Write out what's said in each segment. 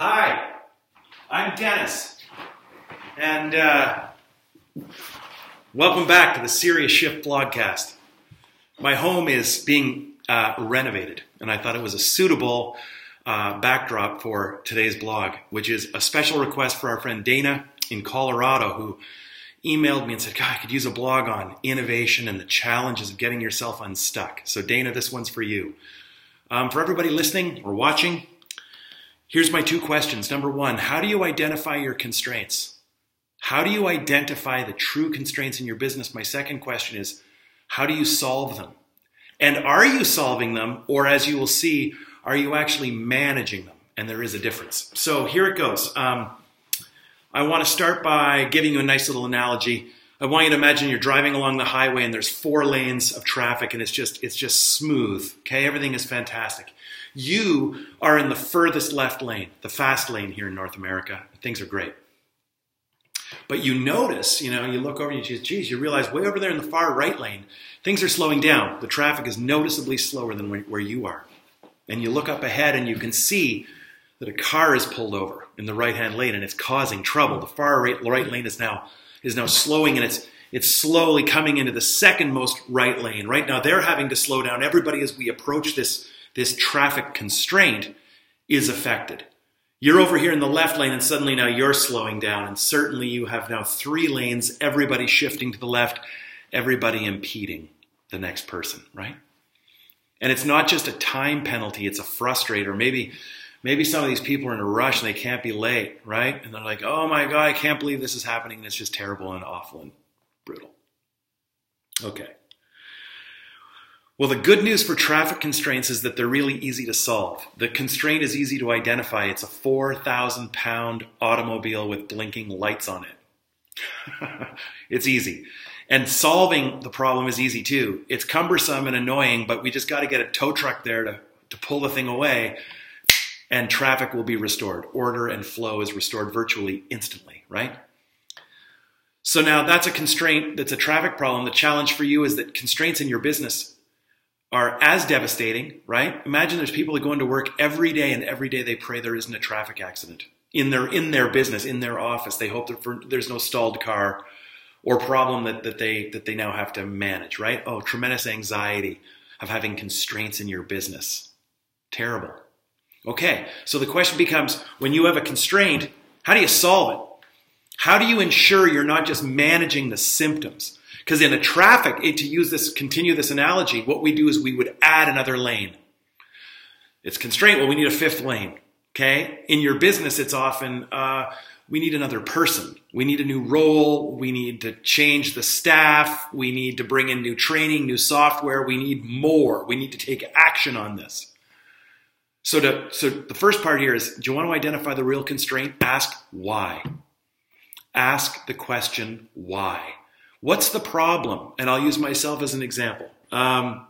Hi, I'm Dennis, and uh, welcome back to the Serious Shift Blogcast. My home is being uh, renovated, and I thought it was a suitable uh, backdrop for today's blog, which is a special request for our friend Dana in Colorado, who emailed me and said, God, I could use a blog on innovation and the challenges of getting yourself unstuck. So, Dana, this one's for you. Um, for everybody listening or watching, here's my two questions. Number one, how do you identify your constraints? How do you identify the true constraints in your business? My second question is, how do you solve them? And are you solving them, or as you will see, are you actually managing them? And there is a difference. So here it goes. Um, I want to start by giving you a nice little analogy. I want you to imagine you're driving along the highway and there's four lanes of traffic and it's just it's just smooth. Okay, everything is fantastic. You are in the furthest left lane, the fast lane here in North America. Things are great. But you notice, you know, you look over and you geez, you realize way over there in the far right lane, things are slowing down. The traffic is noticeably slower than where you are. And you look up ahead and you can see that a car is pulled over in the right hand lane and it's causing trouble. The far right, right lane is now is now slowing and it's it's slowly coming into the second most right lane. Right now they're having to slow down. Everybody as we approach this this traffic constraint is affected. You're over here in the left lane and suddenly now you're slowing down and certainly you have now three lanes, everybody shifting to the left, everybody impeding the next person, right? And it's not just a time penalty, it's a frustrator. Maybe maybe some of these people are in a rush and they can't be late, right? And they're like, oh my God, I can't believe this is happening. It's just terrible and awful and brutal. Okay. Well, the good news for traffic constraints is that they're really easy to solve. The constraint is easy to identify. It's a 4,000 pound automobile with blinking lights on it. it's easy. And solving the problem is easy too. It's cumbersome and annoying, but we just got to get a tow truck there to, to pull the thing away and traffic will be restored. Order and flow is restored virtually instantly, right? So now that's a constraint, that's a traffic problem. The challenge for you is that constraints in your business are as devastating, right? Imagine there's people that go into work every day and every day they pray there isn't a traffic accident in their in their business, in their office. They hope that for, there's no stalled car or problem that, that they that they now have to manage, right? Oh, tremendous anxiety of having constraints in your business. Terrible. Okay, so the question becomes when you have a constraint, how do you solve it? How do you ensure you're not just managing the symptoms? Because in a traffic, to use this, continue this analogy, what we do is we would add another lane. It's constraint. Well, we need a fifth lane. Okay. In your business, it's often uh, we need another person. We need a new role. We need to change the staff. We need to bring in new training, new software. We need more. We need to take action on this. So, to, so the first part here is do you want to identify the real constraint? Ask why. Ask the question why. What's the problem? And I'll use myself as an example. Um,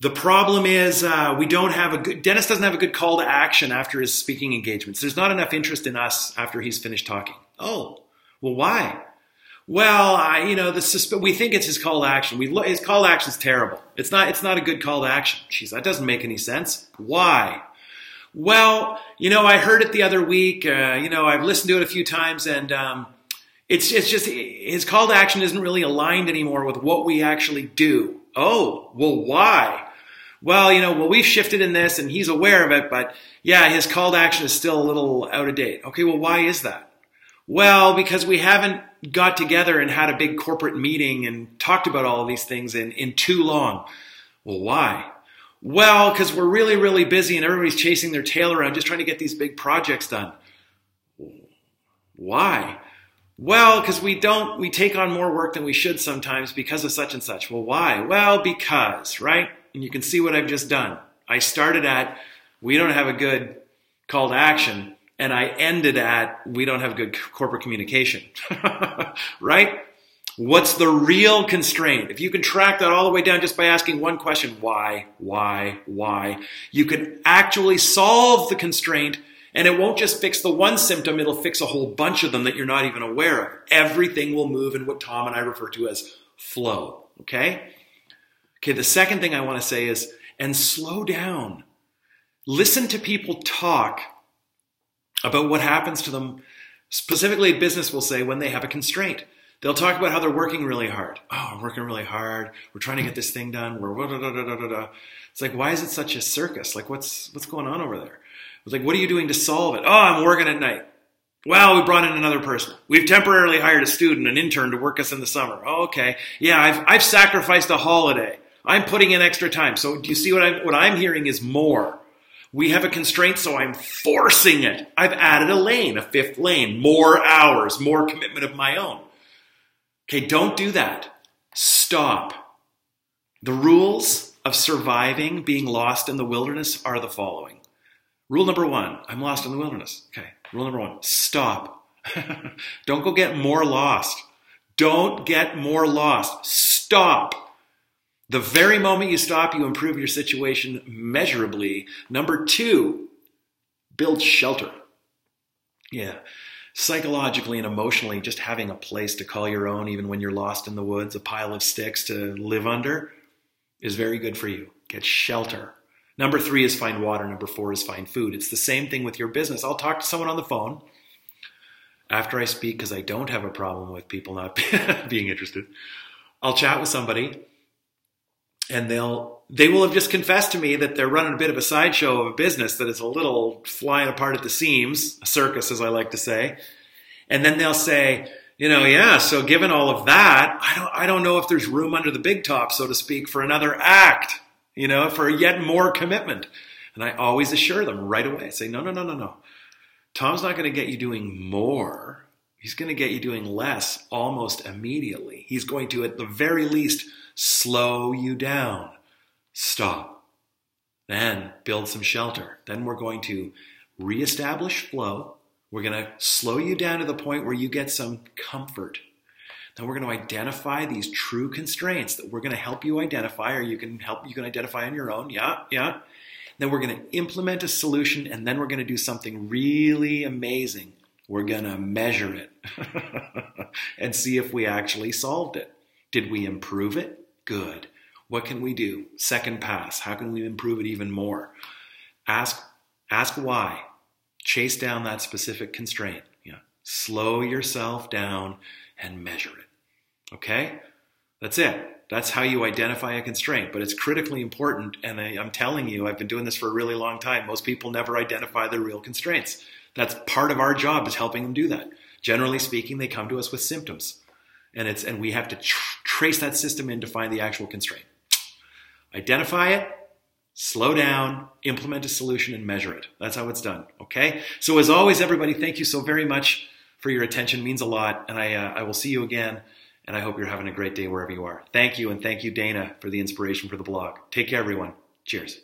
the problem is uh, we don't have a good, Dennis doesn't have a good call to action after his speaking engagements. There's not enough interest in us after he's finished talking. Oh, well, why? well, I, you know, the we think it's his call to action. We his call to action is terrible. It's not. It's not a good call to action. Jeez, that doesn't make any sense. Why? Well, you know, I heard it the other week. Uh, you know, I've listened to it a few times, and um, it's it's just his call to action isn't really aligned anymore with what we actually do. Oh, well, why? Well, you know, well, we've shifted in this, and he's aware of it, but yeah, his call to action is still a little out of date. Okay, well, why is that? Well, because we haven't got together and had a big corporate meeting and talked about all of these things in, in too long. Well, why? Well, because we're really, really busy and everybody's chasing their tail around just trying to get these big projects done. Why? Well, because we don't, we take on more work than we should sometimes because of such and such. Well, why? Well, because, right? And you can see what I've just done. I started at, we don't have a good call to action and I ended at we don't have good corporate communication. right? What's the real constraint? If you can track that all the way down just by asking one question, why, why, why, you can actually solve the constraint and it won't just fix the one symptom, it'll fix a whole bunch of them that you're not even aware of. Everything will move in what Tom and I refer to as flow. Okay? Okay, the second thing I want to say is, and slow down. listen to people talk about what happens to them. Specifically, a business will say when they have a constraint. They'll talk about how they're working really hard. Oh, I'm working really hard. We're trying to get this thing done. We're da, da, da, da, da. It's like, why is it such a circus? Like, what's what's going on over there? It's like, what are you doing to solve it? Oh, I'm working at night. Well, we brought in another person. We've temporarily hired a student, an intern to work us in the summer. Oh, okay. Yeah, I've, I've sacrificed a holiday. I'm putting in extra time. So do you see what I'm, what I'm hearing is more. We have a constraint, so I'm forcing it. I've added a lane, a fifth lane, more hours, more commitment of my own. Okay, don't do that. Stop. The rules of surviving being lost in the wilderness are the following. Rule number one I'm lost in the wilderness. Okay, rule number one stop. Don't go get more lost. Don't get more lost. Stop. The very moment you stop, you improve your situation measurably. Number two, build shelter. Yeah. Psychologically and emotionally, just having a place to call your own, even when you're lost in the woods, a pile of sticks to live under, is very good for you. Get shelter. Number three is find water. Number four is find food. It's the same thing with your business. I'll talk to someone on the phone after I speak because I don't have a problem with people not being interested. I'll chat with somebody and they'll they will have just confessed to me that they're running a bit of a sideshow of a business that is a little flying apart at the seams, a circus as I like to say. And then they'll say, you know, yeah, so given all of that, I don't I don't know if there's room under the big top, so to speak, for another act, you know, for yet more commitment. And I always assure them right away. Say, no, no, no, no, no. Tom's not going to get you doing more. He's going to get you doing less almost immediately. He's going to, at the very least, slow you down. Stop. Then build some shelter. Then we're going to reestablish flow. We're going to slow you down to the point where you get some comfort. Then we're going to identify these true constraints that we're going to help you identify, or you can help you can identify on your own. Yeah, yeah. Then we're going to implement a solution, and then we're going to do something really amazing. We're going to measure it and see if we actually solved it. Did we improve it? Good. What can we do? Second pass. How can we improve it even more? Ask, ask why. Chase down that specific constraint. Slow yourself down and measure it. Okay? That's it. That's how you identify a constraint, but it's critically important. And I, am telling you, I've been doing this for a really long time. Most people never identify their real constraints. That's part of our job is helping them do that. Generally speaking, they come to us with symptoms and it's and we have to tr- trace that system in to find the actual constraint. Identify it, slow down, implement a solution, and measure it. That's how it's done. Okay. So as always, everybody, thank you so very much for your attention. Means a lot, and I uh, I will see you again. And I hope you're having a great day wherever you are. Thank you, and thank you, Dana, for the inspiration for the blog. Take care, everyone. Cheers.